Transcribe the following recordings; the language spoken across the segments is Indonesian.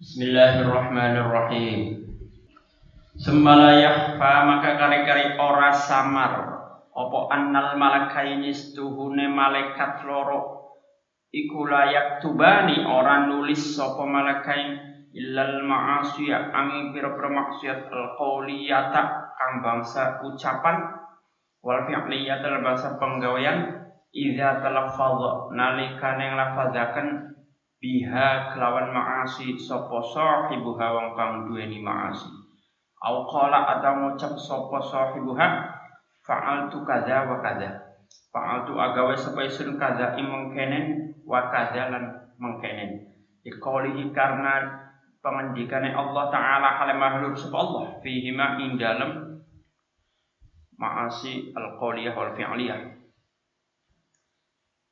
Bismillahirrahmanirrahim. Sembala fa maka kari-kari ora samar. Opo annal malakaini stuhune malaikat loro? Iku layak tubani ora nulis sapa malakain illal ma'asiya angin pira-pira maksiat. Al qawliyata kang bangsa ucapan. Wal fi'liyata bangsa penggawean idza talaffadha nalikane nglafazaken biha kelawan ma'asi sapa sahibuha wong kang duweni ma'asi. Au qala atau ngucap sapa sahibuha fa'altu kadza wa kadza. Fa'altu agawe sapa isun kadza imeng kenen wa kadza lan mengkenen dikolihi karena pengendikane Allah taala hale mahluk sapa Allah fihi ma ing dalem ma'asi al-qawliyah wal fi'liyah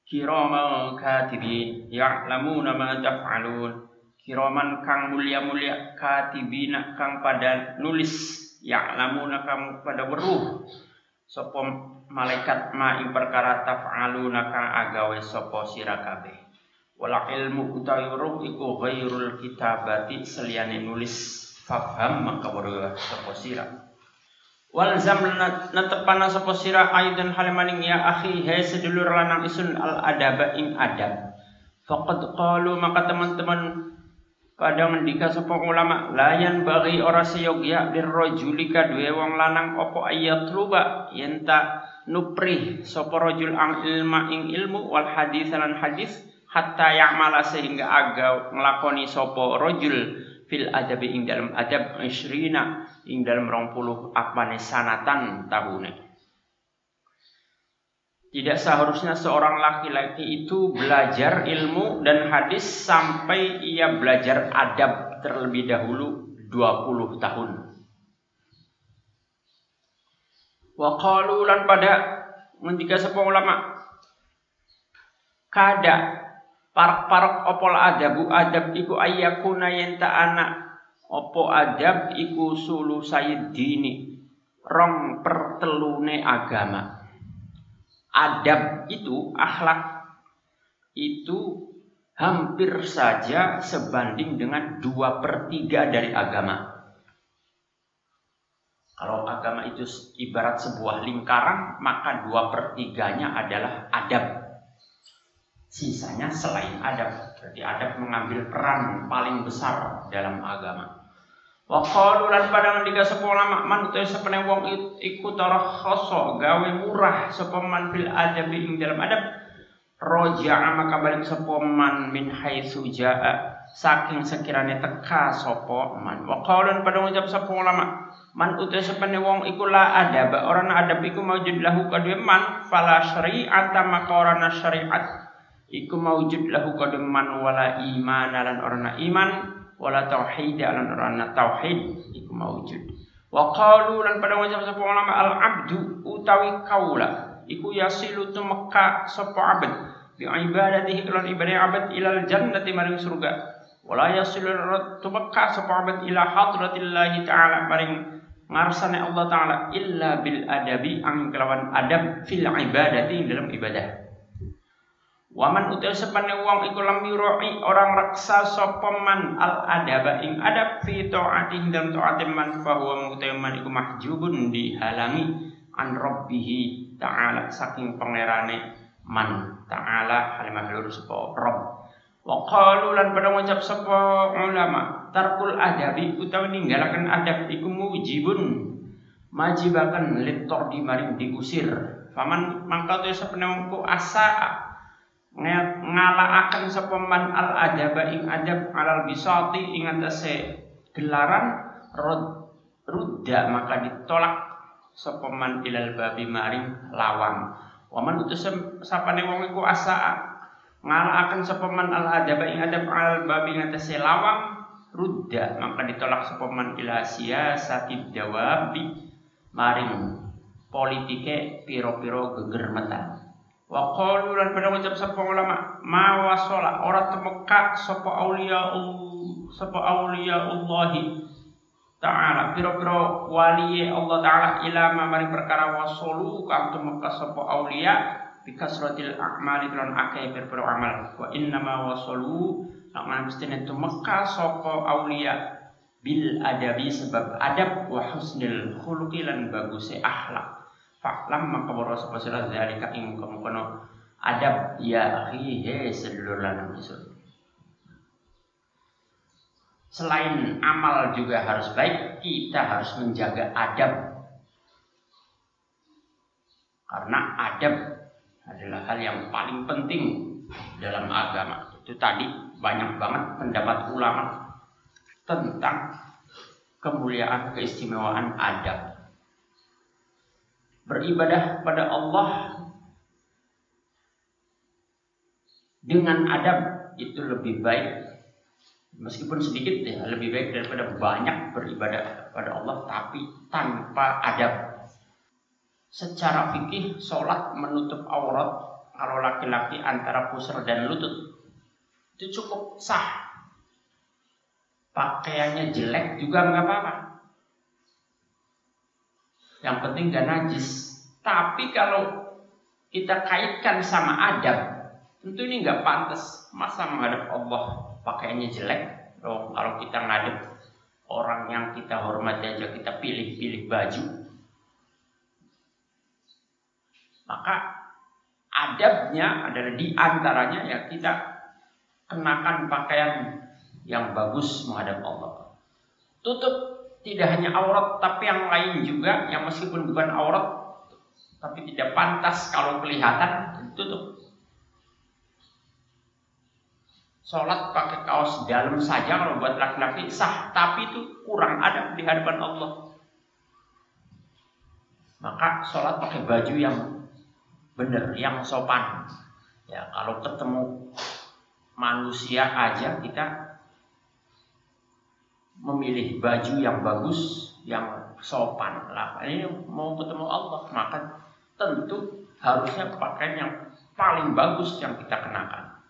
kiraman katibin ya'lamuna ma taf'alun. Kiraman kang mulia-mulia katibina kang pada nulis ya'lamuna kang pada weruh. Sapa malaikat ma ing perkara taf'aluna kang agawe sapa sira kabeh. Wala ilmu utawi ruh iku ghairul kitabati seliyane nulis. Fafham maka weruh sapa sira wal zam natepana sapa sira aidan halimaning ya akhi he sedulur lanang isun al adaba ing adab. Faqad qalu maka teman-teman pada mendika sapa ulama layan bagi ora seyogya dirrajuli kadue wong lanang opo ayat ruba yenta nuprih sapa rajul ang ilma ing ilmu wal hadis lan hadis hatta ya'mala sehingga aga nglakoni sapa rajul fil adabi ing dalam adab isrina ing dalam 20 apane sanatan tahune tidak seharusnya seorang laki-laki itu belajar ilmu dan hadis sampai ia belajar adab terlebih dahulu 20 tahun. Wa qalu pada ngendika sapa ulama kada parak-parak opol adabu adab iku ayyakuna yenta anak opo adab iku sulu dini rong pertelune agama adab itu akhlak itu hampir saja sebanding dengan dua per tiga dari agama. Kalau agama itu ibarat sebuah lingkaran, maka dua per tiganya adalah adab. Sisanya selain adab. Berarti adab mengambil peran paling besar dalam agama. Wa qalu lan padang ndika sapa ulama man utawa sapane wong iku tarakhasa gawe murah sapa man fil adab dalam adab. Roja'a maka balik sapa min haitsu jaa saking sekiranya teka sapa man. Wa qalu padang ucap sapa ulama man utawa sapane wong iku la adab ora adab iku maujud lahu kadhe man fala syari'ata maka ora syariat. Iku maujud lahu kadhe man wala iman lan ora iman wala tauhid lan ora tauhid iku maujud wa qalu lan pada wajah sapa ulama al abdu utawi kaula iku yasilu tumeka sapa abad. Bi ibadatihi lan ibadah abad ilal jannati maring surga. Wala yasilu tumeka sapa abad ila hadratillahi taala maring ngarsane Allah taala illa bil adabi ang kelawan adab fil ibadati dalam ibadah Waman utai sepane wong iku lam yuroi orang raksa sapa man al adaba ing adab fi taatih dan taat man bahwa utai man iku mahjubun dihalangi an rabbihi ta'ala saking pangerane man ta'ala halimah lur sapa rabb. Wa qalu lan pada ngucap sapa ulama tarkul adabi utawi ninggalaken adab iku mujibun majibakan litor di maring diusir. Faman mangka tu sepene wong asa ngalaaken sapa man al adaba ing adab alal bisati ing atase gelaran rod rudda maka ditolak sapa man ilal babi maring lawang waman utus sapane wong iku asa ngalaaken sapa man al adaba ing adab alal babi ing atase lawang rudda maka ditolak sapa man ila dawabi maring politike piro-piro gegermetan Wa qalu lan pada ngucap sapa ulama ma wasala ora temeka sapa aulia sapa aulia Allah taala. Pira-pira wali Allah taala ila ma mari perkara wasalu kang temeka sapa aulia bikasratil a'mali lan akeh pira-pira amal. Wa inna ma wasalu Lakman Gusti itu Mekah soko aulia bil adabi sebab adab wa husnil khuluqi lan baguse akhlak. Faklam maka boro sapa sira zalika ing kono adab ya akhi he sedulur lan Selain amal juga harus baik, kita harus menjaga adab. Karena adab adalah hal yang paling penting dalam agama. Itu tadi banyak banget pendapat ulama tentang kemuliaan keistimewaan adab. Beribadah pada Allah dengan adab itu lebih baik meskipun sedikit ya lebih baik daripada banyak beribadah pada Allah tapi tanpa adab. Secara fikih sholat menutup aurat kalau laki-laki antara pusar dan lutut itu cukup sah. Pakaiannya jelek juga nggak apa-apa. Yang penting gak najis. Tapi kalau kita kaitkan sama adab, tentu ini nggak pantas. Masa menghadap Allah pakaiannya jelek? Oh, kalau kita ngadep orang yang kita hormati aja kita pilih-pilih baju, maka adabnya adalah di antaranya ya kita kenakan pakaian yang bagus menghadap Allah. Tutup tidak hanya aurat tapi yang lain juga yang meskipun bukan aurat tapi tidak pantas kalau kelihatan tutup. Sholat pakai kaos dalam saja kalau buat laki-laki sah, tapi itu kurang ada di hadapan Allah. Maka sholat pakai baju yang benar, yang sopan. Ya, kalau ketemu manusia aja kita memilih baju yang bagus, yang sopan lah. Ini mau ketemu Allah, maka tentu harusnya pakaian yang paling bagus yang kita kenakan.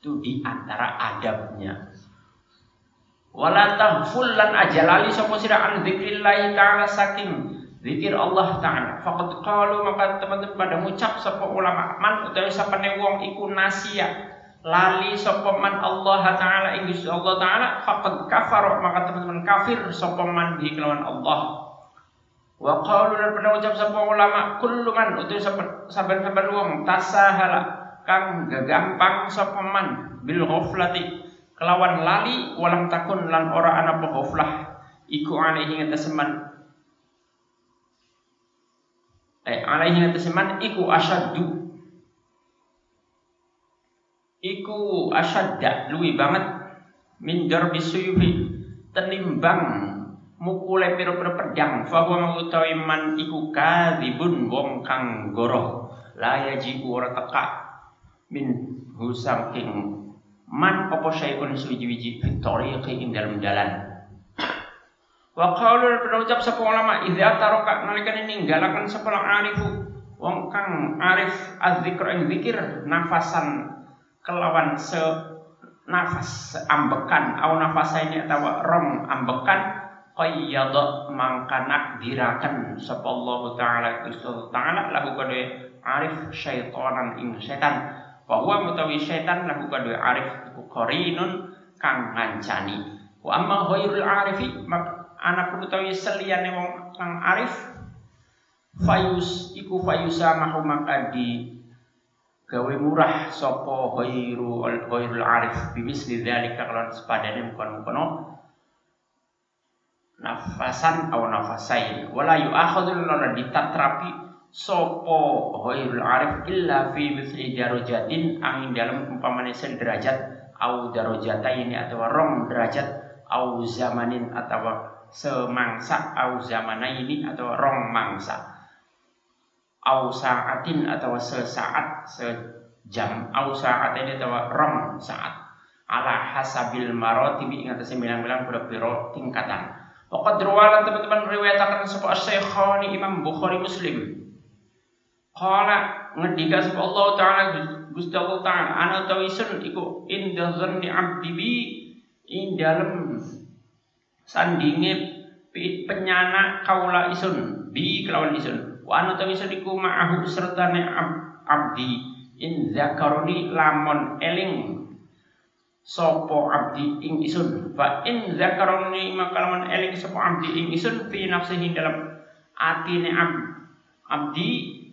Itu di antara adabnya. Wala taghful lan ajalali sapa sira an dzikrillah taala saking zikir Allah taala. Faqad qalu maka teman-teman pada ngucap sapa ulama man utawi sapane wong iku nasia lali sapa man Allah taala ing Allah taala faqad kafar maka teman-teman kafir sapa man kelawan Allah. Wa qalu lan pada ucap sapa ulama kullu man utawi saben-saben wong tasahala kang gampang sapa man bil ghaflati kelawan lali walam takun lan ora ana ghaflah iku alaihi ngataseman eh alaihi ngataseman iku asyaddu iku asyadda luwi banget. Min darbi suyufi tenimbang mukule piro-piro pedang. Fa huwa utawi man iku kadzibun wong kang goroh. La yajibu ora teka min husangking man apa syai'un suwiji-wiji fi tariqi ing dalam dalan. Wa qalu pada ucap sapa ulama idza taraka nalikan ninggalaken sapa arifu wong kang arif azzikr ing zikir nafasan kelawan se nafas ambekan au ini atau rom ambekan qayyada mangkanak dirakan. Sapa Allah taala Gusti taala lahu kade arif syaitanan ing setan. Bahwa mutawi setan lahu kade arif qarinun kang ngancani. Wa amma ghairul arifi anak utawi seliyane wong kang arif fayus iku fayusa mahu maka di gawe murah sapa ghairu ghairul arif. Bimisli dzalika kalau sepadane mukan-mukano nafasan atau nafasain. Wala yu'akhadul lana ditatrapi sopo ghairul arif illa fi mithli darajatin angin dalam umpamane derajat au darajataini atau rong derajat au zamanin atau semangsa au zamanaini atau rong mangsa au saatin atau sesaat sejam. Au ini atau rong saat. Ala hasabil marotibi ingat sembilan-sembilan pira tingkatan. Waqad ruwalan teman-teman riwayatakan sebuah Syekhani Imam Bukhari Muslim. Qala ngendika sapa Allah taala Gusti Allah taala ana tawisun iku inda zanni abdi bi ing dalem sandinge penyana kaula isun bi kelawan isun wa ana tawisun iku ma'ahu sertane abdi. In zakaroni lamon eling sopo abdi ing isun. Fa in zakaroni makalaman eling sopo abdi ing isun fi nafsihi dalam atine ab, abdi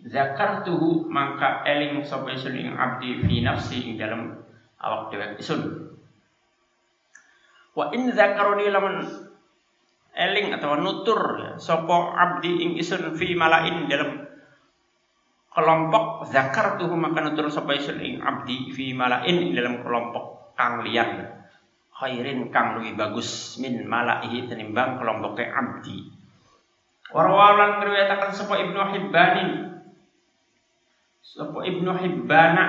zakartuhu maka eling sopo isun ing abdi fi nafsi ing dalam awak dewek isun. Wa in zakaroni laman eling atau nutur ya, sopo abdi ing isun fi malain dalam kelompok zakar tuh maka nutur sopo isun ing abdi fi malain dalam kelompok kang liyan. Khairin kang luwih bagus min malaihi tenimbang kelompoknya abdi. Warwalan ngriwayataken sapa Ibnu Hibbanin. Sapa Ibnu Hibbana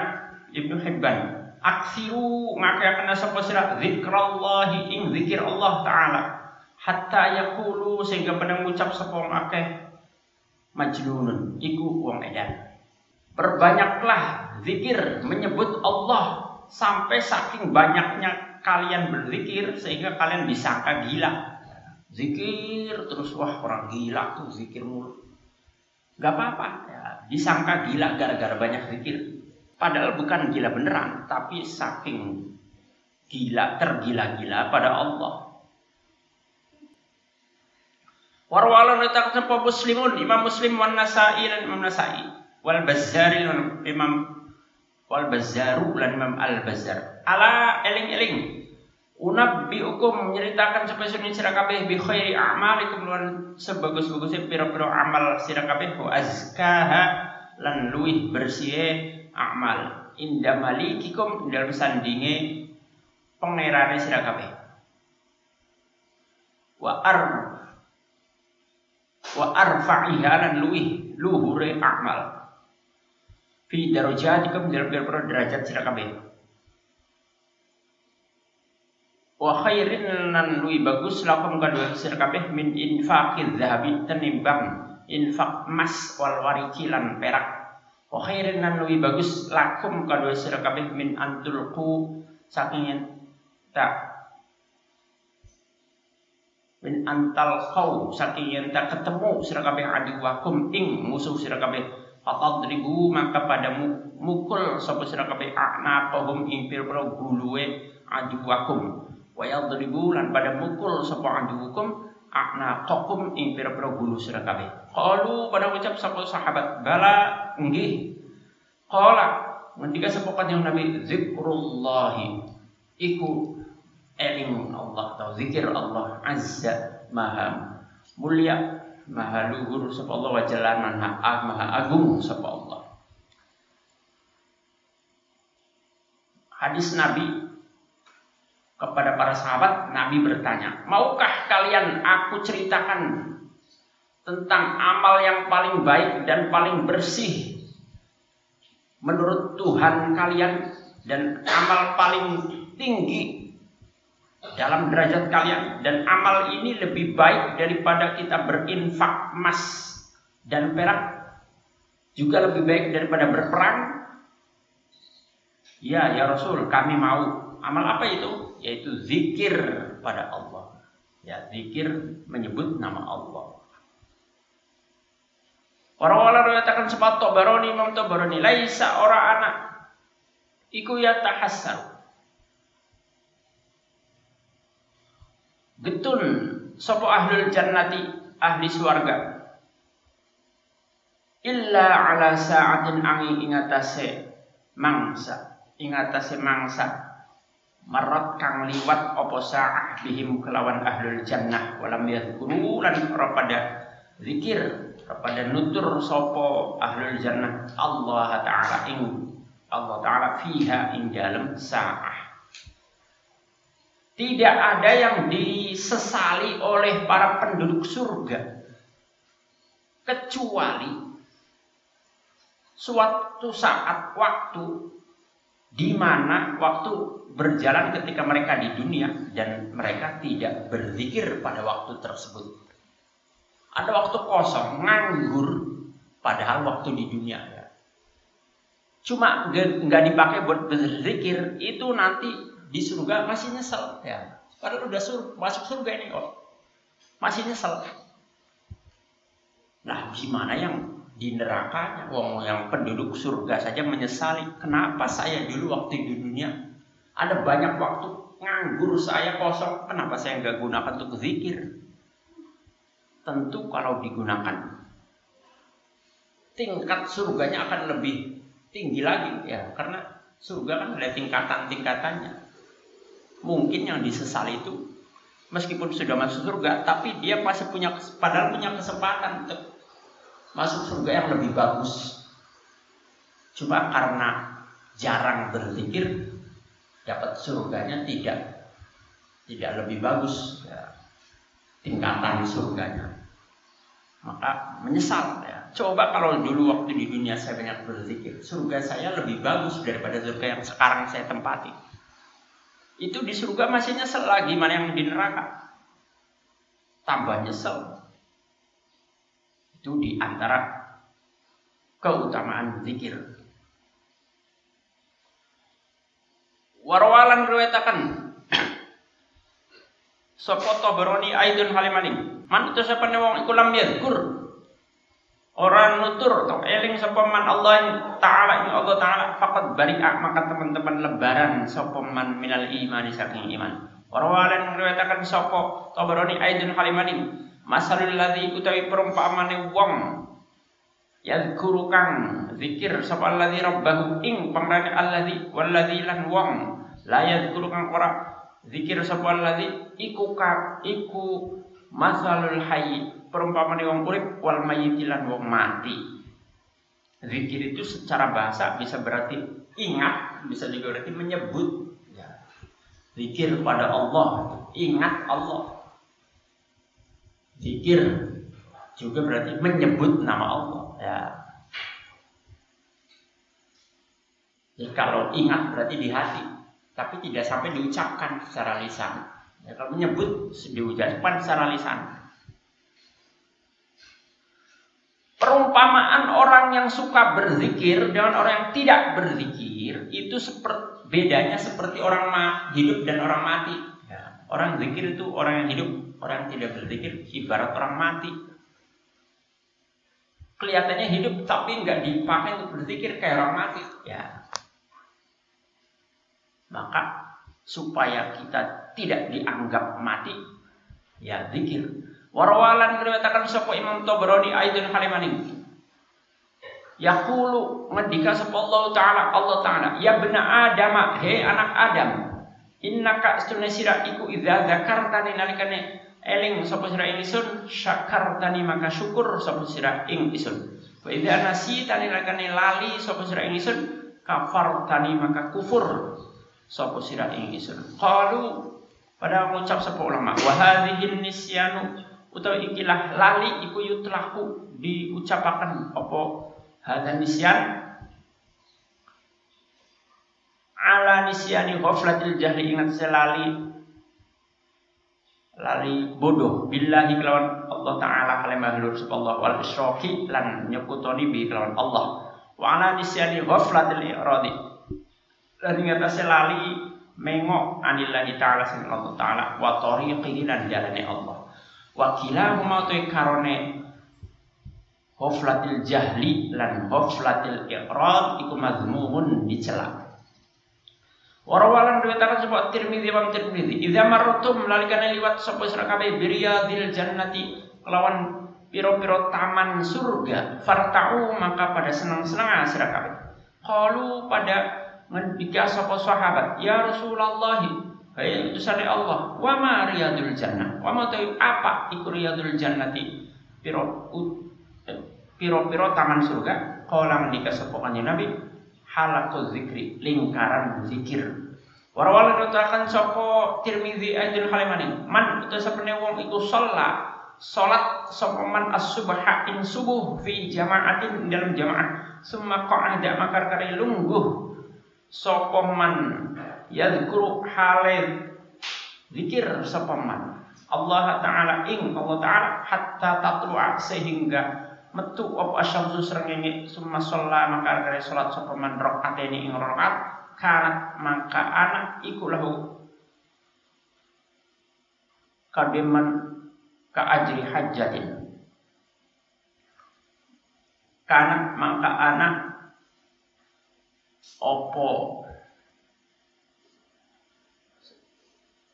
Ibnu Hibban. Aksiru ngakaken sapa sira? Zikrallahi ing zikir Allah taala hatta yaqulu sehingga pada ngucap sapa akeh majnunun iku wong edan perbanyaklah zikir menyebut Allah sampai saking banyaknya kalian berzikir sehingga kalian disangka gila. Zikir terus wah orang gila tuh zikir mulu. Gak apa-apa ya, disangka gila gara-gara banyak zikir. Padahal bukan gila beneran, tapi saking gila tergila-gila pada Allah. Warwalan letakkan muslimun Imam Muslim wan Nasai dan Imam Nasai. Wal Bazzari Imam wal Bazzaru lan Imam Al Bazzar. Ala eling-eling. Unabbiukum menyeritakan supaya sunni sira kabeh bi khairi a'malikum lan sebagus-bagusnya pira-pira amal sira kabeh wa azkaha lan luwih bersih amal. Inda malikikum dalam sandinge pangerane sira kabeh. Wa ar wa arfa'iha lan luwih luhure amal. Fi darajatikum dalam pira derajat sira kabeh wa khairin nan lui bagus lakum kadua sira kabeh min infaqid zahabi tenimbang infak emas wal wariki lan perak. Wa khairin nan lui bagus lakum kadua sira kabeh min antulku saking tak min antal kau saking yang tak ketemu sira kabeh wakum ing musuh sira kabeh Fatadribu maka pada mukul sapa sira kabeh a'naqahum ing pira-pira guluwe ajuwakum wa yadribu lan pada mukul sapa ajuwakum a'naqakum ing pira-pira gulu sira kabeh qalu pada ucap sapa sahabat bala nggih. Qala ngendika sapa kanjeng Nabi zikrullahi. Iku eling Allah atau zikir Allah azza maha mulia maha luhur sapa Allah wa jalanan maha agung sapa Allah. Hadis Nabi kepada para sahabat Nabi bertanya maukah kalian aku ceritakan tentang amal yang paling baik dan paling bersih menurut Tuhan kalian dan amal paling tinggi dalam derajat kalian. Dan amal ini lebih baik daripada kita berinfak emas dan perak. Juga lebih baik daripada berperang. Ya ya Rasul kami mau. Amal apa itu? Yaitu zikir pada Allah. Ya zikir menyebut nama Allah. Orang-orang mengatakan sepatu baroni imam baroni laisa orang anak. Iku ya tahassar getun sapa ahlul jannati? Ahli swarga illa ala sa'atin angi ingatase mangsa. Ingatase mangsa. Marat kang liwat apa sa'ah bihim kelawan ahlul jannah. Walam yadhkuru lan ora pada zikir kepada nutur sopo ahlul jannah. Allah taala ing Allah taala fiha ing dalam sa'ah tidak ada yang disesali oleh para penduduk surga kecuali suatu saat waktu di mana waktu berjalan ketika mereka di dunia dan mereka tidak berzikir pada waktu tersebut. Ada waktu kosong, nganggur, padahal waktu di dunia. Cuma nggak dipakai buat berzikir itu nanti di surga masih nyesel. Ya. Padahal udah sur masuk surga ini kok masih nyesel. Nah gimana yang di nerakanya? Wong yang penduduk surga saja menyesali kenapa saya dulu waktu di dunia Ada banyak waktu nganggur saya kosong. Kenapa saya nggak gunakan untuk zikir? Tentu kalau digunakan tingkat surganya akan lebih tinggi lagi. Ya. Karena surga kan ada tingkatan-tingkatannya. Mungkin yang disesali itu meskipun sudah masuk surga tapi dia masih punya padahal punya kesempatan untuk masuk surga yang lebih bagus. Cuma karena jarang berzikir dapat surganya tidak tidak lebih bagus ya, tingkatan surganya. Maka menyesal ya. Coba kalau dulu waktu di dunia saya banyak berzikir surga saya lebih bagus daripada surga yang sekarang saya tempati itu di surga masih nyesel lagi mana yang di neraka tambah nyesel itu di antara keutamaan zikir Warwalan riwayatakan Sapa Tabarani aidun halimaning. Man itu sapa wong iku lam yadkur. Orang nutur atau eling sapa man Allah taala ing Allah taala faqad bari'a maka teman-teman lebaran sapa man minal iman saking iman. Warwalan riwayatakan sapa Tabarani aidun halimaning. Masalul ladzi utawi perumpamane wong yadhkuru kang zikir sapa alladzi rabbahu ing pangrane alladzi walladzi lan wong la yadhkuru kang ora zikir sapa alladzi iku ka iku masalul hayy perumpamaan wong urip wal mayyit lan wong mati. Zikir itu secara bahasa bisa berarti ingat bisa juga berarti menyebut. Ya. zikir pada Allah ingat Allah. Zikir juga berarti menyebut nama Allah ya. Jadi kalau ingat berarti di hati tapi tidak sampai diucapkan secara lisan. Ya, kalau menyebut diucapkan secara lisan perumpamaan orang yang suka berzikir dengan orang yang tidak berzikir itu seperti bedanya seperti orang hidup dan orang mati. Ya, orang zikir itu orang yang hidup orang yang tidak berzikir ibarat orang mati. Kelihatannya hidup tapi nggak dipakai untuk berzikir kayak orang mati. Ya. Maka supaya kita tidak dianggap mati ya zikir warwalan meriwayatkan sapa Imam Tabrani aidun halimani. Yaqulu ngedika sapa Allah taala Allah taala ya bena Adam he anak Adam innaka astuna sira iku idza dzakartani nalikane eling sapa sira ing isun syakartani maka syukur sapa sira ing isun. Wa idza nasitani lakane lali sapa sira ing isun maka kufur sapa sira ing isun. Qalu pada ngucap sapa ulama wa hadhihi nisyanu utawa ikilah lali iku yutlaku diucapaken apa? Hadza nisyan. Ala nisyani ghaflatil jahli ingat selali lari bodoh billahi kelawan Allah taala kale mahlur Allah wal isyraki lan nyekutoni bi kelawan Allah. Wa ala nisyani ghaflatil iradi. Lan ngatasé lali mengok anillahi taala sing Allah taala wa tariqihi lan jalane Allah wa kilahuma tu karone ghaflatil jahli lan ghaflatil irad iku mazmumun dicela Warawalan riwayatakan sebuah Tirmidzi Imam Tirmidzi. Idza marratum lalikane liwat sapa sira kabeh biriyadil jannati kelawan piro-piro taman surga farta'u maka pada senang-senang sira kabeh. Qalu pada ngendika sapa sahabat, "Ya Rasulullah, hai utusan Allah, wa ma riyadul jannah? Wa ma tahu apa iku riyadul jannati?" Piro piro-piro taman surga. Qala ngendika sapa Nabi, halakul zikri lingkaran zikir Warawal nutakan sapa Tirmizi Aidil Halimani man itu sapene wong iku sholat salat sapa man as-subha ing subuh fi jamaatin dalam jamaah summa qa'ada makar kare lungguh sapa man yadhkuru halid zikir sapa man Allah taala ing Allah taala hatta tatlu'a sehingga metu apa asyamsu srengenge summa sholla maka kare salat sapa man rakaatene ing rakaat kanat maka anak iku lahu kademan ka ajri hajatin kanat maka anak opo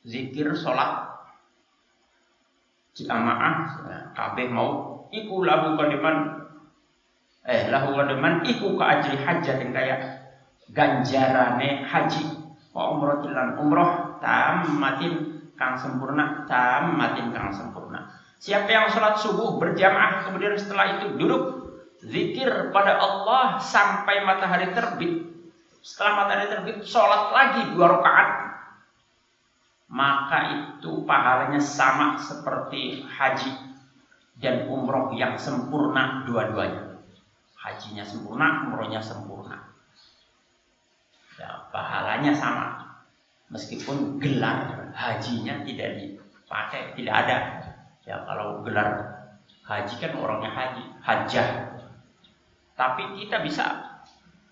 zikir sholat jamaah kabeh mau iku lahu kaliman eh lahu kaliman iku ka ajri yang kayak ganjarane haji. Wa umroh lan umroh matin kang sempurna matin kang sempurna. Siapa yang sholat subuh berjamaah kemudian setelah itu duduk zikir pada Allah sampai matahari terbit. Setelah matahari terbit sholat lagi dua rakaat maka itu pahalanya sama seperti haji dan umroh yang sempurna dua-duanya. Hajinya sempurna, umrohnya sempurna. Ya, pahalanya sama. Meskipun gelar hajinya tidak dipakai, tidak ada. Ya kalau gelar haji kan orangnya haji, hajah. Tapi kita bisa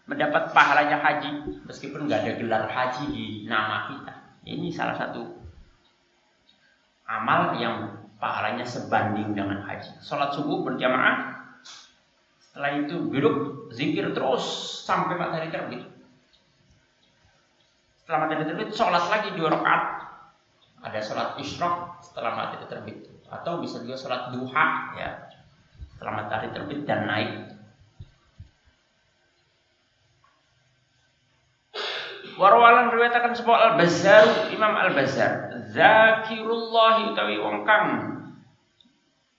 mendapat pahalanya haji meskipun nggak ada gelar haji di nama kita. Ini salah satu amal yang pahalanya sebanding dengan haji. Sholat subuh berjamaah, setelah itu duduk zikir terus sampai matahari terbit. Setelah matahari terbit, sholat lagi dua rakaat. Ada sholat isyraq setelah matahari terbit, atau bisa juga sholat duha ya setelah matahari terbit dan naik Warwalan riwayatakan sebuah Al-Bazzar Imam Al-Bazzar. Zakirullah utawi wong kang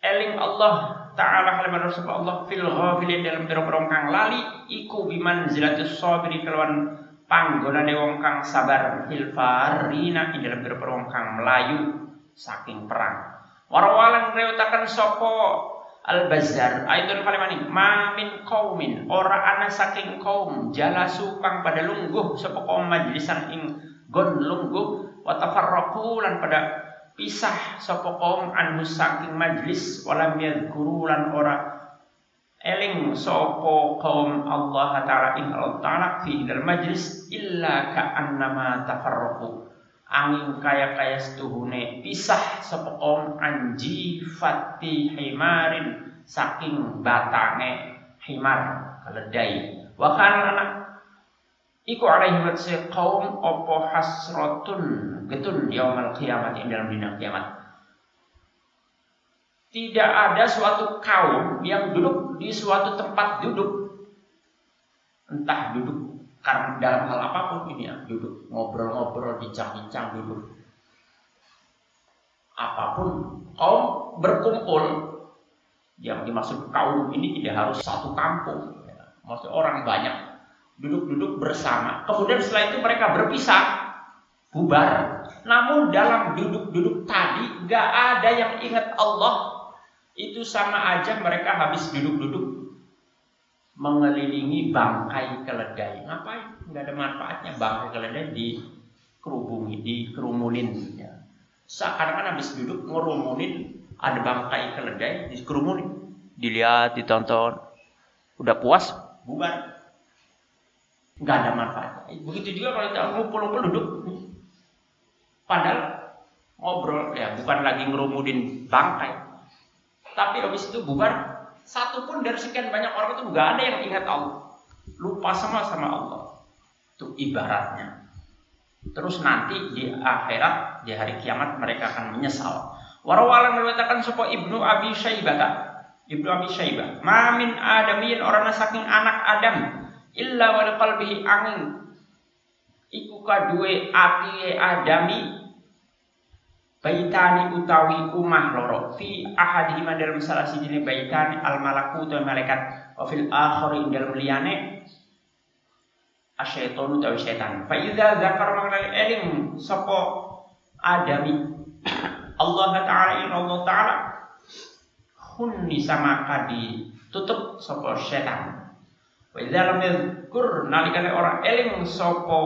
eling Allah taala kalimat Rasulullah Allah fil ghafilin dalam pira-pira kang lali iku biman zilatus sabiri kelawan panggonane wong kang sabar fil farina ing dalam pira-pira kang melayu saking perang. Warwalan riwayatakan sapa Al-Bazzar Aidul kalimani ma min qaumin ora ana saking kaum jalasu kang pada lungguh kaum majlisan ing gon lungguh wa tafarraqu lan pada pisah kaum anhu saking majlis walam yadhkuru lan ora eling sapa kaum Allah taala ing Allah taala fi dal majlis illa ka annama tafarraqu angin kaya kaya setuhune pisah om anji fati himarin saking batange himar keledai. Wa anak iku alaihi wa kaum opo hasratun getun yaumul kiamat ing dalam dina kiamat. Tidak ada suatu kaum yang duduk di suatu tempat duduk. Entah duduk karena dalam hal apa pun ini ya duduk ngobrol-ngobrol bincang-bincang duduk apa pun kaum berkumpul yang dimaksud kaum ini tidak harus satu kampung ya. maksud orang banyak duduk-duduk bersama. Kemudian setelah itu mereka berpisah bubar. Namun dalam duduk-duduk tadi gak ada yang ingat Allah. Itu sama aja mereka habis duduk-duduk mengelilingi bangkai keledai. Ngapain? Nggak ada manfaatnya bangkai keledai dikerubungi, dikerumunin. Ya. Seakan-akan habis duduk ngerumunin ada bangkai keledai dikerumunin. Dilihat, ditonton. Udah puas, bubar. Nggak ada manfaatnya. Begitu juga kalau kita ngumpul-ngumpul duduk. Padahal ngobrol ya bukan lagi ngerumunin bangkai. Tapi habis itu bubar satu pun dari sekian banyak orang itu nggak ada yang ingat Allah. Lupa sama sama Allah. Itu ibaratnya. Terus nanti di akhirat, di hari kiamat mereka akan menyesal. Warawalan mengatakan sebuah Ibnu Abi Syaibah. Ibnu Abi Syaibah. Mamin adamiyin orang saking anak Adam. Illa wal qalbihi angin. Iku kadue ati adami baitani utawi umah loro. Fi ahadihima dalam salah siji baitani al malaku utawi malaikat. Wa fil akhari dalam liyane asyaiton utawi setan fa idza zakar mengenai eling sapa adami? Allah taala in Allah taala hunni sama kadi tutup sapa setan wa idza lam yadhkur nalikane ora eling sapa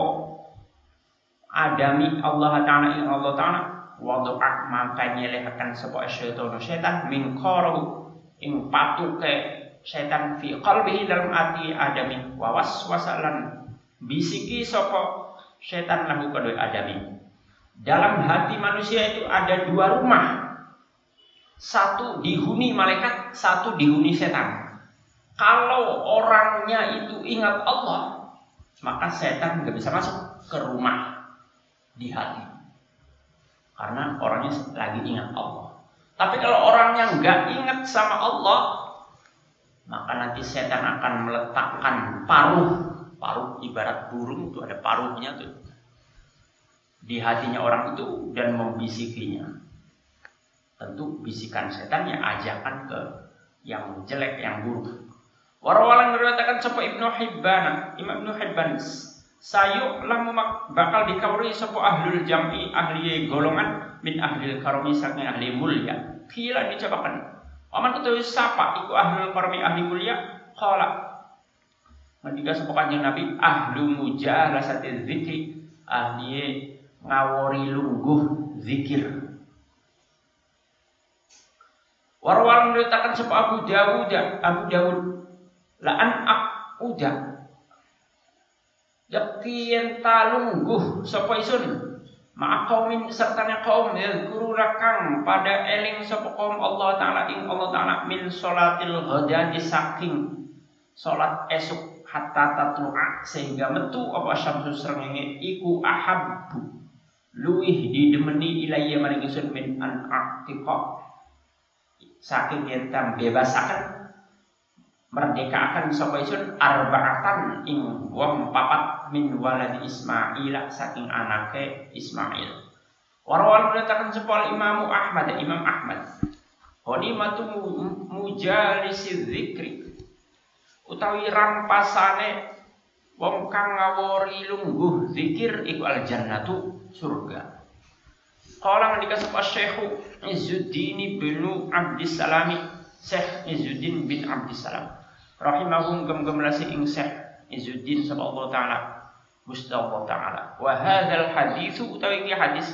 adami Allah taala in Allah taala wadu'ak maka nyelehakan sebuah syaitan syaitan min qaru ing patuke syaitan fi qalbihi dalam hati adami. Wa waswasalan bisiki sapa syaitan lahu kadoi adami. Dalam hati manusia itu ada dua rumah. Satu dihuni malaikat satu dihuni setan. Kalau orangnya itu ingat Allah maka setan nggak bisa masuk ke rumah di hati Karena orangnya lagi ingat Allah. Tapi kalau orangnya nggak ingat sama Allah, maka nanti setan akan meletakkan paruh. Paruh ibarat burung itu ada paruhnya tuh. Di hatinya orang itu dan membisikinya. Tentu bisikan setan yang ajakan ke yang jelek, yang buruk. Warawalan mengatakan sapa Ibnu Hibban, Imam Ibnu Hibban sayuk lamu bakal dikawuri sapa ahlul jam'i ahli golongan min ahli karomi saking ahli mulia. Kila dicobakan. Aman ketahui siapa iku ahlul karomi ahli mulia? Kala. Ketika sapa kanjeng Nabi ahlu mujalasati zikri ahli ngawori lungguh zikir Warwal menceritakan sebab Abu Dawud Abu Dawud laan akuda yakin talungguh sapa isun? Qaumin sertanya kaum guru rakang pada eling sapa kaum Allah taala ing Allah taala min salatil ghadati saking salat esuk hatta tatlu'a sehingga metu apa syamsu srengenge iku ahabbu luih didemeni ilayya maring isun min an saking yen bebasaken merdekakan sapa isun arbaatan ing wong papat min waladi Ismail saking anake Ismail. Warwal menyatakan sepal Imam Ahmad Imam Ahmad. matu mujalisi zikri utawi rampasane wong kang ngawori lungguh zikir iku al jannatu surga. Qala ngendika sapa Syekh Izzuddin bin Abdissalam Syekh Izzuddin bin Abdissalam rahimahum gem-gem lasi ing Syekh Izzuddin sapa Allah taala Gusti Allah taala. Wa hadzal hadis utawi iki hadis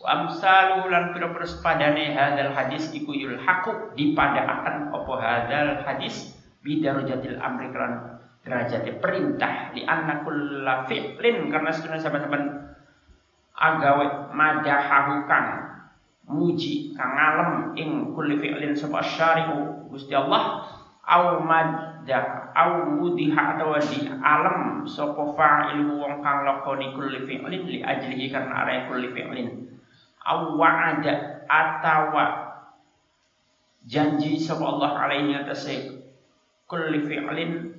wa amsalu lan pira-pira sepadane hadzal hadis iku yulhaqu dipadaaken apa hadzal hadis bi darajatil amri kan derajat perintah di anna kulla karena sebenarnya sahabat-sahabat agawe madahahu kang muji kang ngalem ing kulli fi'lin sapa syari'u Gusti Allah au madda au mudiha atau di alam sapa fa'il wong kang lakoni kulli fi'lin li ajlihi karena are kulli fi'lin. Au wa'ada atawa janji sapa Allah alaihi atase kulli fi'lin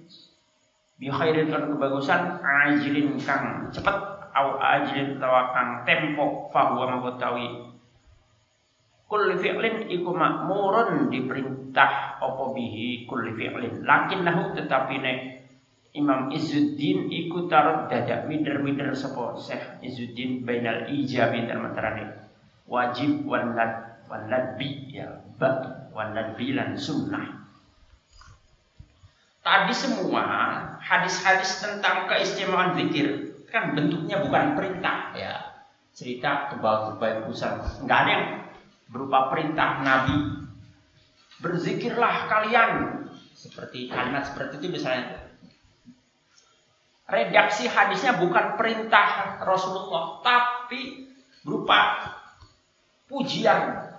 bi khairin kan kebagusan ajilin kang cepet au ajlin tawakang tempo fahuwa mengetahui kulli fi'lin iku makmurun diperintah apa bihi kulli fi'lin. Nahu tetapi nek Imam Izzuddin iku tarot dadak mider-mider sapa Syekh Izzuddin bainal ijabi antarane wajib wan nad nadbi ya ba nadbi lan sunnah. Tadi semua hadis-hadis tentang keistimewaan zikir kan bentuknya bukan perintah ya. Cerita kebal-kebal pusat. Nggak ada yang berupa perintah Nabi. Berzikirlah kalian. Seperti kalimat seperti itu misalnya. Redaksi hadisnya bukan perintah Rasulullah tapi berupa pujian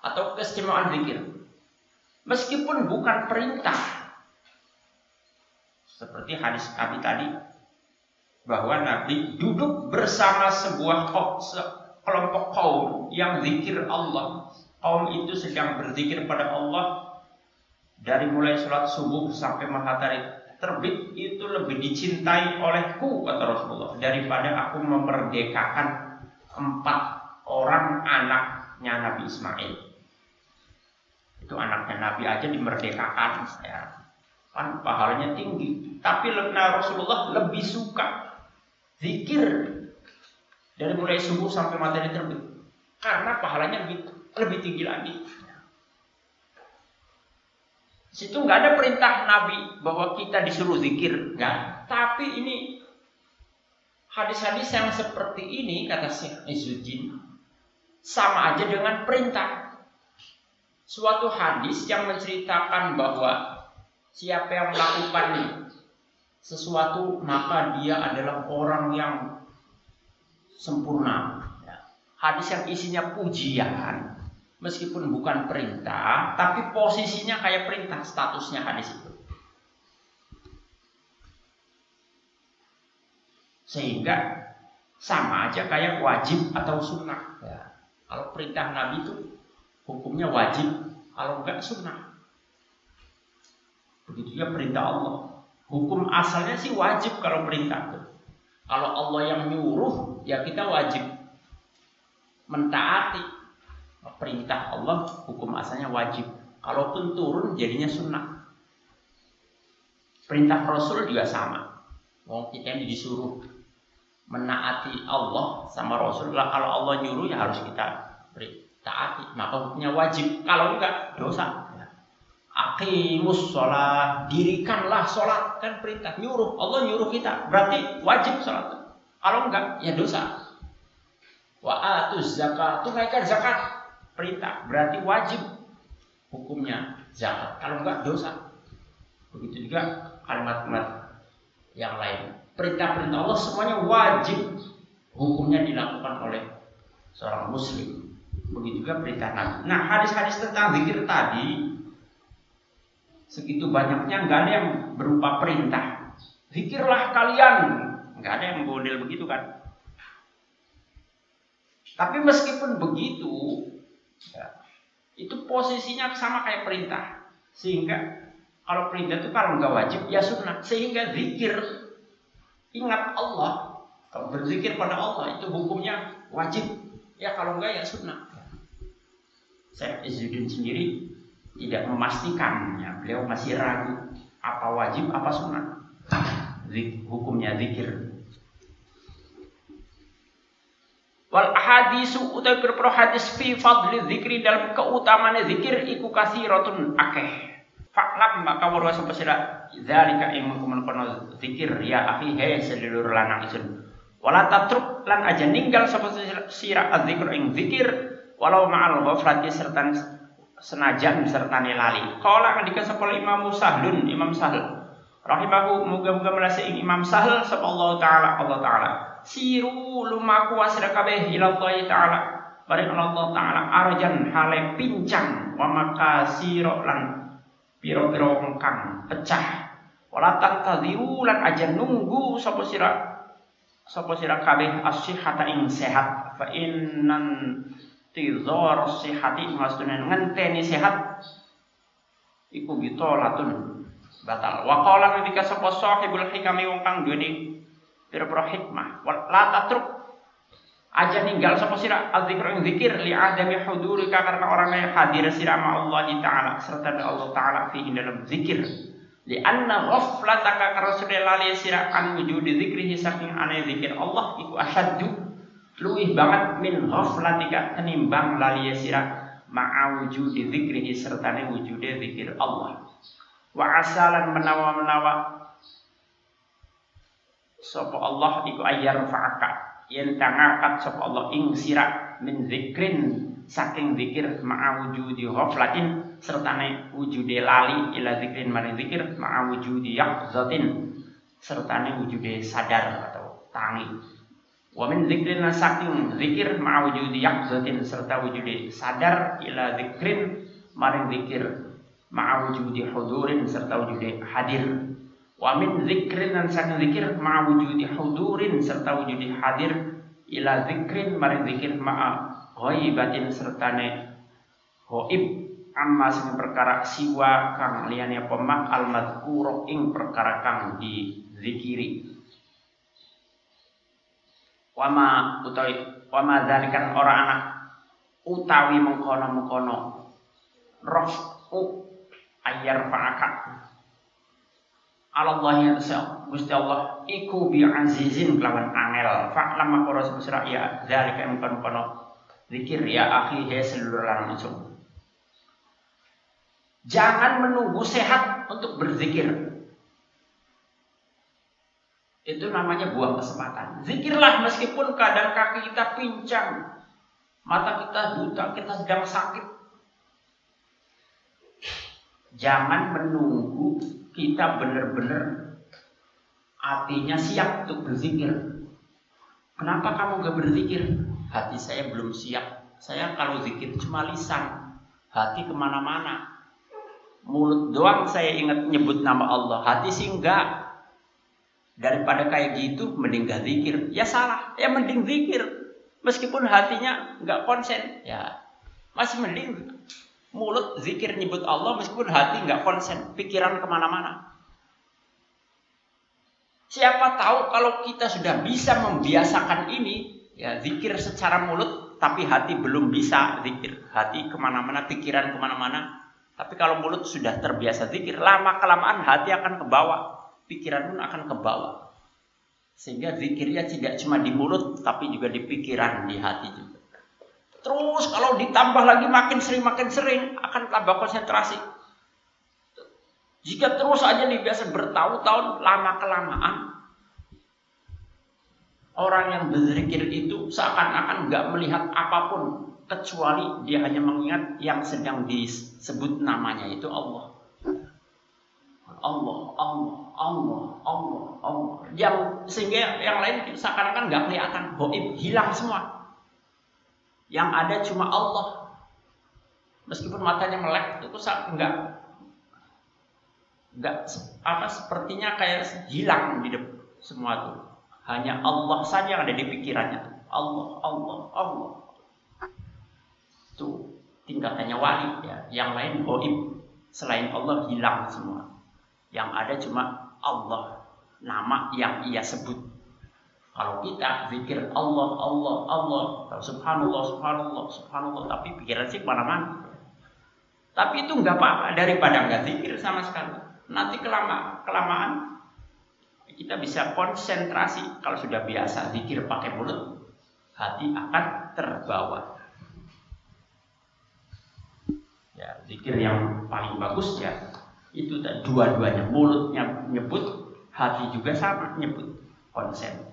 atau keistimewaan zikir. Meskipun bukan perintah. Seperti hadis kami tadi bahwa Nabi duduk bersama sebuah kelompok kaum yang zikir Allah. Kaum itu sedang berzikir pada Allah dari mulai sholat subuh sampai matahari terbit itu lebih dicintai olehku kata Rasulullah daripada aku memerdekakan empat orang anaknya Nabi Ismail. Itu anaknya Nabi aja dimerdekakan ya. Kan pahalanya tinggi. Tapi Rasulullah lebih suka zikir dari mulai subuh sampai matahari terbit karena pahalanya lebih, lebih tinggi lagi. Situ nggak ada perintah Nabi bahwa kita disuruh zikir, nggak. Tapi ini hadis-hadis yang seperti ini kata Syekh Izzuddin sama aja dengan perintah. Suatu hadis yang menceritakan bahwa siapa yang melakukan sesuatu maka dia adalah orang yang sempurna. Ya. Hadis yang isinya pujian meskipun bukan perintah tapi posisinya kayak perintah statusnya hadis itu. Sehingga sama aja kayak wajib atau sunnah. Ya. Kalau perintah Nabi itu hukumnya wajib, kalau enggak sunnah. Begitu juga perintah Allah. Hukum asalnya sih wajib kalau perintah itu. Kalau Allah yang nyuruh, ya kita wajib mentaati perintah Allah. Hukum asalnya wajib. Kalaupun turun jadinya sunnah. Perintah Rasul juga sama. Mau kita yang disuruh menaati Allah sama Rasul. Kalau Allah nyuruh ya harus kita taati. Maka hukumnya wajib. Kalau enggak dosa. Aqimus sholat, dirikanlah sholat kan perintah nyuruh Allah nyuruh kita berarti wajib sholat. Kalau enggak ya dosa. Wa atuz zakat, tunaikan zakat perintah berarti wajib hukumnya zakat. Kalau enggak dosa. Begitu juga kalimat-kalimat yang lain. Perintah-perintah Allah semuanya wajib hukumnya dilakukan oleh seorang muslim. Begitu juga perintah Nabi. Nah, hadis-hadis tentang zikir tadi segitu banyaknya nggak ada yang berupa perintah. Zikirlah kalian, nggak ada yang model begitu kan? Tapi meskipun begitu, ya, itu posisinya sama kayak perintah, sehingga kalau perintah itu kalau nggak wajib ya sunnah, sehingga zikir ingat Allah, kalau berzikir pada Allah itu hukumnya wajib, ya kalau enggak ya sunnah. Saya Izzuddin sendiri tidak memastikan beliau masih ragu apa wajib apa sunat hukumnya zikir. Wal hadisu utai berpro hadis fi fadli zikri dalam keutamaan zikir iku rotun akeh. Faklam maka warwa sampai sira zalika ing mengkumen kono zikir. Ya akhi he sedulur lanang isun. Wala tatruk lan aja ninggal sapa sira adzikr ing zikir. Walau ma'al ghaflati serta senajan sertane lali. Kala ketika sapa Imam Sahlun, Imam Sahl. Rahimahu muga-muga merasa Imam Sahl sapa Allah taala Allah taala. Siru lumaku wasra kabeh taala. Bari Allah taala arjan hale pincang wa makasiro lan piro-piro pecah. Wala tantadiru lan aja nunggu sapa sira sapa sira kabeh as-sihhata ing sehat fa innan tizor sihati maksudnya ngenteni sehat iku latun batal. Wa qala ketika sapa sahibul hikami wong kang duweni pira-pira hikmah. La tatruk. Aja ninggal sapa sira azzikr ing zikir li adami hudurika karena orang yang hadir sira ma Allah taala serta Allah taala fi dalam zikir. Li anna ghaflataka karena lali sira an wujudi zikrihi saking ane zikir Allah iku asyaddu luwih banget min ghaflatika tenimbang lali sira ma'a wujudi dzikrihi sertane wujude zikir Allah. Wa asalan menawa-menawa sapa Allah iku ayar fa'aka yen tangakat sapa Allah ing sira min zikrin saking zikir ma'a wujudi ghaflatin sertane wujude lali ila zikrin mari zikir ma'a wujudi yaqzatin sertane wujude sadar atau tangi Wa min dzikrin saking zikir ma wujudi yaqzatin serta wujudi sadar ila zikrin maring zikir ma wujudi hudurin serta wujudi hadir. Wa min zikrin dan saking zikir ma wujudi hudurin serta wujudi hadir ila zikrin maring zikir ma ghaibatin sertane ghaib amma sing perkara siwa kang liyane pemak al madhkura ing perkara kang dizikiri wama utawi wama dzalikan ora anak. Utawi mengkono-mengkono. Rafu ayar fa'aka Allah ya Gusti Allah iku bi azizin kelawan angel. Fa'lam maqara sebesar ya dzalika mengkono-kono zikir ya akhi he seluruh lanang Jangan menunggu sehat untuk berzikir. Itu namanya buang kesempatan. Zikirlah meskipun kadang kaki kita pincang, mata kita buta, kita sedang sakit. Jangan menunggu kita benar-benar hatinya siap untuk berzikir. Kenapa kamu gak berzikir? Hati saya belum siap. Saya kalau zikir cuma lisan, hati ke mana-mana. Mulut doang saya ingat nyebut nama Allah, hati sih enggak. Daripada kayak gitu mending gak zikir. Ya salah, ya mending zikir. Meskipun hatinya nggak konsen, ya masih mending mulut zikir nyebut Allah meskipun hati nggak konsen, pikiran ke mana-mana. Siapa tahu kalau kita sudah bisa membiasakan ini, ya zikir secara mulut, tapi hati belum bisa zikir. Hati ke mana-mana, pikiran ke mana-mana. Tapi kalau mulut sudah terbiasa zikir, lama kelamaan hati akan ke bawah, pikiran pun akan ke bawah. Sehingga zikirnya tidak cuma di mulut, tapi juga di pikiran, di hati juga. Terus kalau ditambah lagi makin sering makin sering akan tambah konsentrasi. Jika terus aja biasa bertahun-tahun lama kelamaan orang yang berzikir itu seakan-akan nggak melihat apa pun kecuali dia hanya mengingat yang sedang disebut namanya itu Allah. Allah, Allah, Allah, Allah, Allah. Yang sehingga yang lain seakan-akan nggak kelihatan, goib, hilang semua. Yang ada cuma Allah. Meskipun matanya melek itu nggak nggak apa sepertinya kayak hilang di depan semua tuh. Hanya Allah saja yang ada di pikirannya. Allah, Allah, Allah. Itu tingkatannya wali ya. Yang lain goib. Selain Allah hilang semua. Yang ada cuma Allah. Nama yang ia sebut. Kalau kita pikir Allah, Allah, Allah. Subhanallah, subhanallah, subhanallah. Tapi pikiran sih ke mana-mana. Tapi itu nggak apa-apa daripada nggak zikir sama sekali nanti kelama, kelamaan kita bisa konsentrasi kalau sudah biasa zikir pakai mulut hati akan terbawa ya zikir yang paling bagus ya itu dua-duanya. Mulutnya nyebut hati juga sama nyebut konsen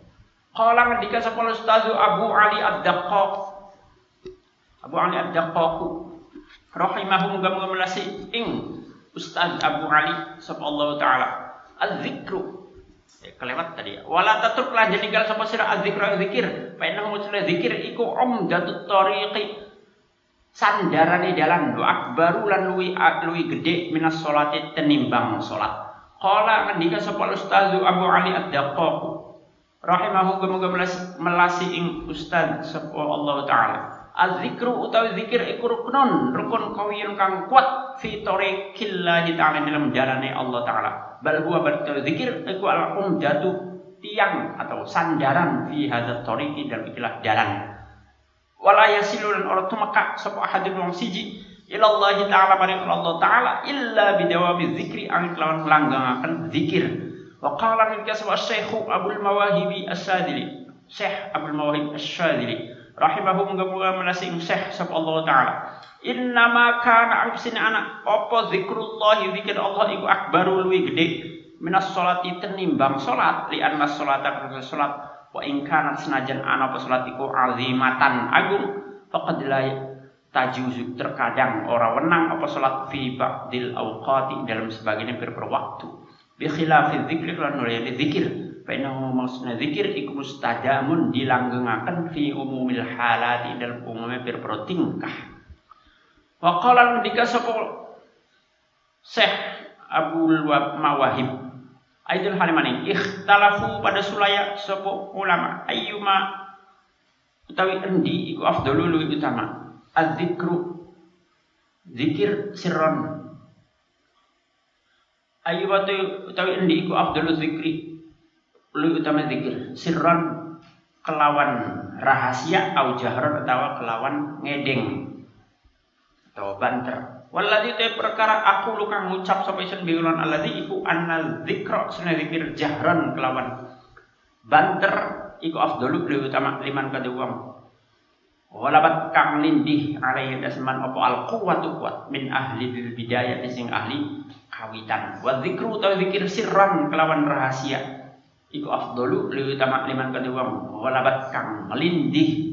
kalau ngendika sepuluh ustazu Abu Ali Ad-Daqqaq Abu Ali Ad-Daqqaq rahimahum gamu ing Ustaz Abu Ali sallallahu taala. Az-zikru. Ya, kelewat tadi ya. Wala tatruklah tinggal sapa sira az-zikra zikir. Fa innahu zikir iku umdatut tariqi sandarane dalan lu akbaru lan luwi luwi gede minas salati tenimbang salat. Qala ngendika sapa Ustaz Abu Ali ad-Daqqaq rahimahu muga melasi ing Ustaz sapa Allah taala. Az-zikru utawi zikir iku rukun, rukun kawiyun kang kuat fi tariqillahi ta'ala dalam jalane Allah taala. Bal huwa betul zikir iku al umdatu tiang atau sandaran fi hadza tariqi dalam ikilah jalan. Wala yasilu lan ora tumeka sapa ahadun wong siji. Ila Allah taala maring Allah taala illa bidawami zikri ang kelawan langgangaken zikir. Wa qala min kaswa Syekh Abdul Mawahibi As-Sadili. Syekh Abdul Mawahib As-Sadili. Rahimahum muga menasing Syekh sapa Allah taala. Innama kana angsin anak apa Allah iku minas salati tenimbang salat li anna salata salat wa in kana senajan ana apa salat iku azimatan agung faqad la tajuzu. Terkadang ora wenang apa salat fi ba'dil awqati dalam sebagian beberapa waktu bi khilafi dzikri lan nuriyati dzikir. Fainahu maksudnya zikir iku mustadamun dilanggengaken fi umumil halati dalam umumnya pira tingkah. Wa qala ndika sapa Syekh Abdul Mawahib Aidul Halimani. Ikhtalafu pada sulaya sapa ulama. Ayyuma utawi endi? Iku afdalu luwih utama. Az-zikru zikir sirron. Ayyuma utawi endi? Iku afdalu zikri. Lu utama zikir. Sirron. Kelawan rahasia au jahron atau kelawan ngedeng. Atau banter walladzi te perkara aku lu kang ngucap sapa isun biulan alladzi iku annal dzikra sunah jahron kelawan. Banter iku afdalu lu utama liman kadhe wong. Walabat kang lindih alaihi dasman opo al quwwatu kuat min ahli bil bidayah sing ahli kawitan. Wa dzikru ta zikir sirran kelawan rahasia. Iku afdalu li utama liman kedua walabat kang melindih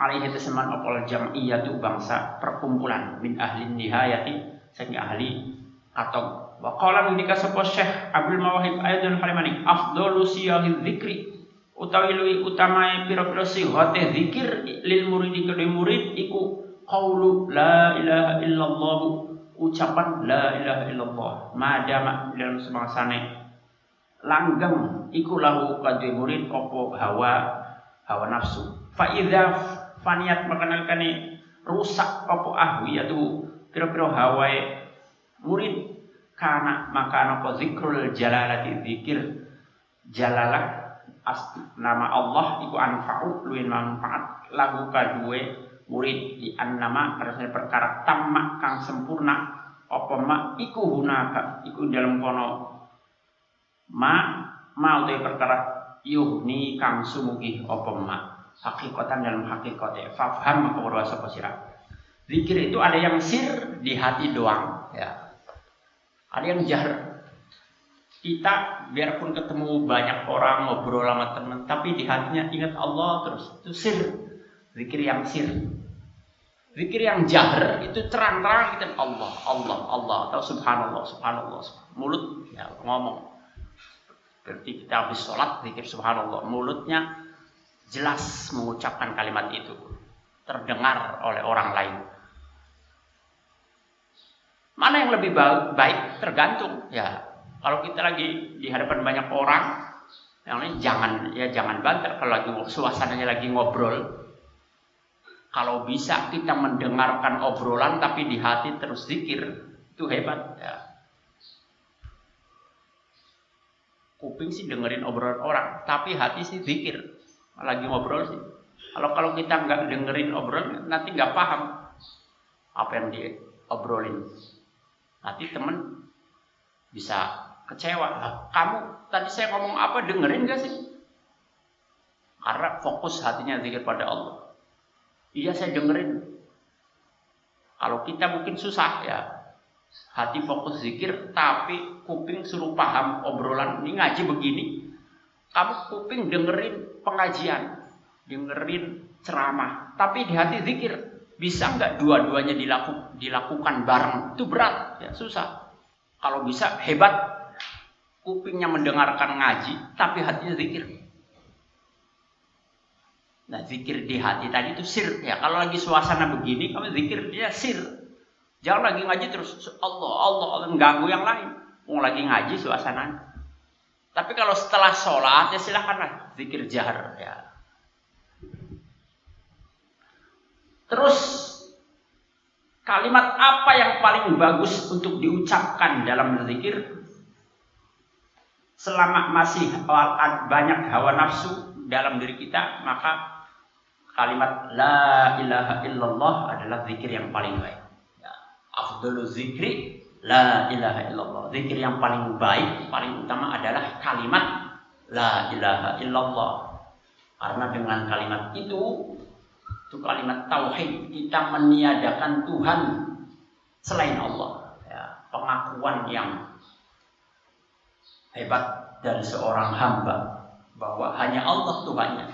alaihi teseman opol jam'iyatu bangsa perkumpulan min ahli nihayati sing ahli atau wa qala ngendika sapa Syekh Abdul Mawahib ayatun kalimani afdalu siyahil dzikri utawi luwi utama pira-pira sihate zikir lil murid kedhe murid iku qaulu la ilaha illallah ucapan la ilaha illallah madama dalam semangsane langgeng iku lahu kadhe murid apa hawa hawa nafsu. Fa faniat makanalkane rusak apa ahwiyatu pira-pira hawae murid. Karena maka apa? Zikrul jalalati zikir jalalah. As, nama Allah iku anfa'u luwih manfaat. Lagu kadue murid di annama karena perkara tamak kang sempurna apa ma iku hunaka iku dalam kono. Ma mau te perkara yuhni kang sumugi apa ma hakikatan dalam hakikatnya fafham maka berwasa sira zikir itu ada yang sir di hati doang ya ada yang jahar. Kita biarpun ketemu banyak orang ngobrol sama teman, tapi di hatinya ingat Allah terus. Itu sir, zikir yang sir. Zikir yang jahar itu terang-terang kita Allah, Allah, Allah atau subhanallah, subhanallah, subhanallah. mulut ya, ngomong. Berarti kita habis sholat zikir subhanallah, mulutnya jelas mengucapkan kalimat itu, terdengar oleh orang lain. Mana yang lebih baik tergantung ya. Kalau kita lagi di hadapan banyak orang, yang lain jangan ya jangan banter kalau lagi suasananya lagi ngobrol. Kalau bisa kita mendengarkan obrolan tapi di hati terus zikir, itu hebat ya. Kuping sih dengerin obrolan orang, tapi hati sih zikir. Lagi ngobrol sih. Kalau kalau kita nggak dengerin obrolan, nanti nggak paham apa yang diobrolin. Nanti temen bisa kecewa. Kamu tadi saya ngomong apa dengerin gak sih? Karena fokus hatinya zikir pada Allah. Iya saya dengerin. Kalau kita mungkin susah ya. Hati fokus zikir tapi kuping suruh paham obrolan ini ngaji begini. Kamu kuping dengerin pengajian, dengerin ceramah, tapi di hati zikir. Bisa nggak dua-duanya dilaku, dilakukan bareng? Itu berat, ya susah. Kalau bisa hebat, kupingnya mendengarkan ngaji, tapi hatinya zikir. Nah zikir di hati tadi itu sir ya. Kalau lagi suasana begini, kamu zikir dia sir. Jangan lagi ngaji terus Allah Allah Allah mengganggu yang lain. Mau lagi ngaji suasana. Tapi kalau setelah sholat ya silahkanlah zikir jahar ya. Terus kalimat apa yang paling bagus untuk diucapkan dalam berzikir? Selama masih banyak hawa nafsu dalam diri kita, maka kalimat la ilaha illallah adalah zikir yang paling baik. Ya. Afdalu zikri la ilaha illallah. Zikir yang paling baik, paling utama adalah kalimat la ilaha illallah. Karena dengan kalimat itu itu kalimat tauhid kita meniadakan Tuhan selain Allah ya, pengakuan yang hebat dari seorang hamba bahwa hanya Allah Tuhannya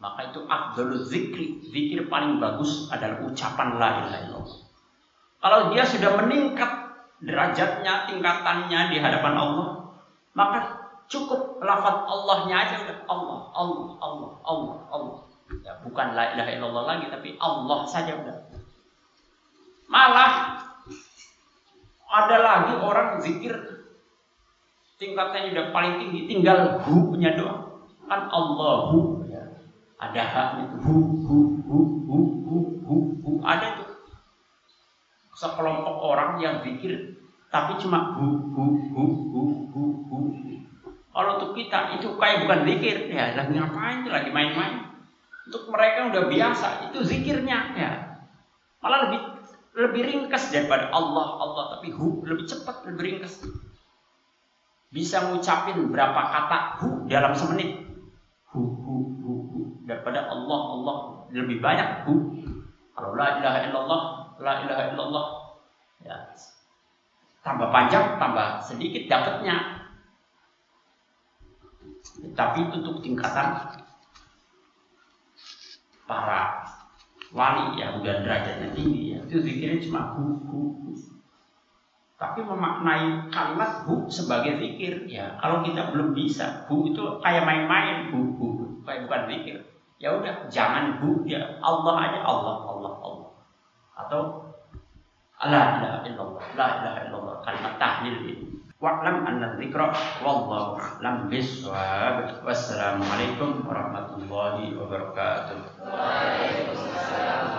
maka itu afdalul zikri zikir paling bagus adalah ucapan la ilaha illallah kalau dia sudah meningkat derajatnya tingkatannya di hadapan Allah maka cukup lafaz Allahnya aja udah Allah Allah Allah Allah Allah Ya, bukan la ilaha illallah lagi tapi Allah saja udah. Malah ada lagi orang zikir tingkatnya udah paling tinggi tinggal hu-nya doang. Kan Allahu ya. Ada itu hu hu hu hu hu hu hu ada itu sekelompok orang yang zikir tapi cuma hu hu hu hu hu hu. Kalau untuk kita itu kayak bukan zikir ya lagi ngapain tuh lagi main-main. Untuk mereka udah biasa, itu zikirnya ya. Malah lebih lebih ringkas daripada Allah, Allah tapi hu lebih cepat, lebih ringkas. Bisa ngucapin berapa kata hu dalam semenit. Hu hu hu hu daripada Allah, Allah lebih banyak hu. Kalau la ilaha illallah, la ilaha illallah. Ya. Tambah panjang, tambah sedikit dapatnya. Tapi untuk tingkatan para wali yang udah derajatnya tinggi ya itu zikirnya cuma hu hu, hu. tapi memaknai kalimat hu sebagai zikir ya kalau kita belum bisa hu itu kayak main-main hu hu kayak bukan zikir. Ya udah jangan hu ya Allah aja Allah Allah Allah atau la ilaha illallah la ilaha illallah kalimat tahlil ini. Wa'lam anna dzikra wallahu a'lam bissawab. Wassalamu alaikum warahmatullahi wabarakatuh. Waalaikumsalam.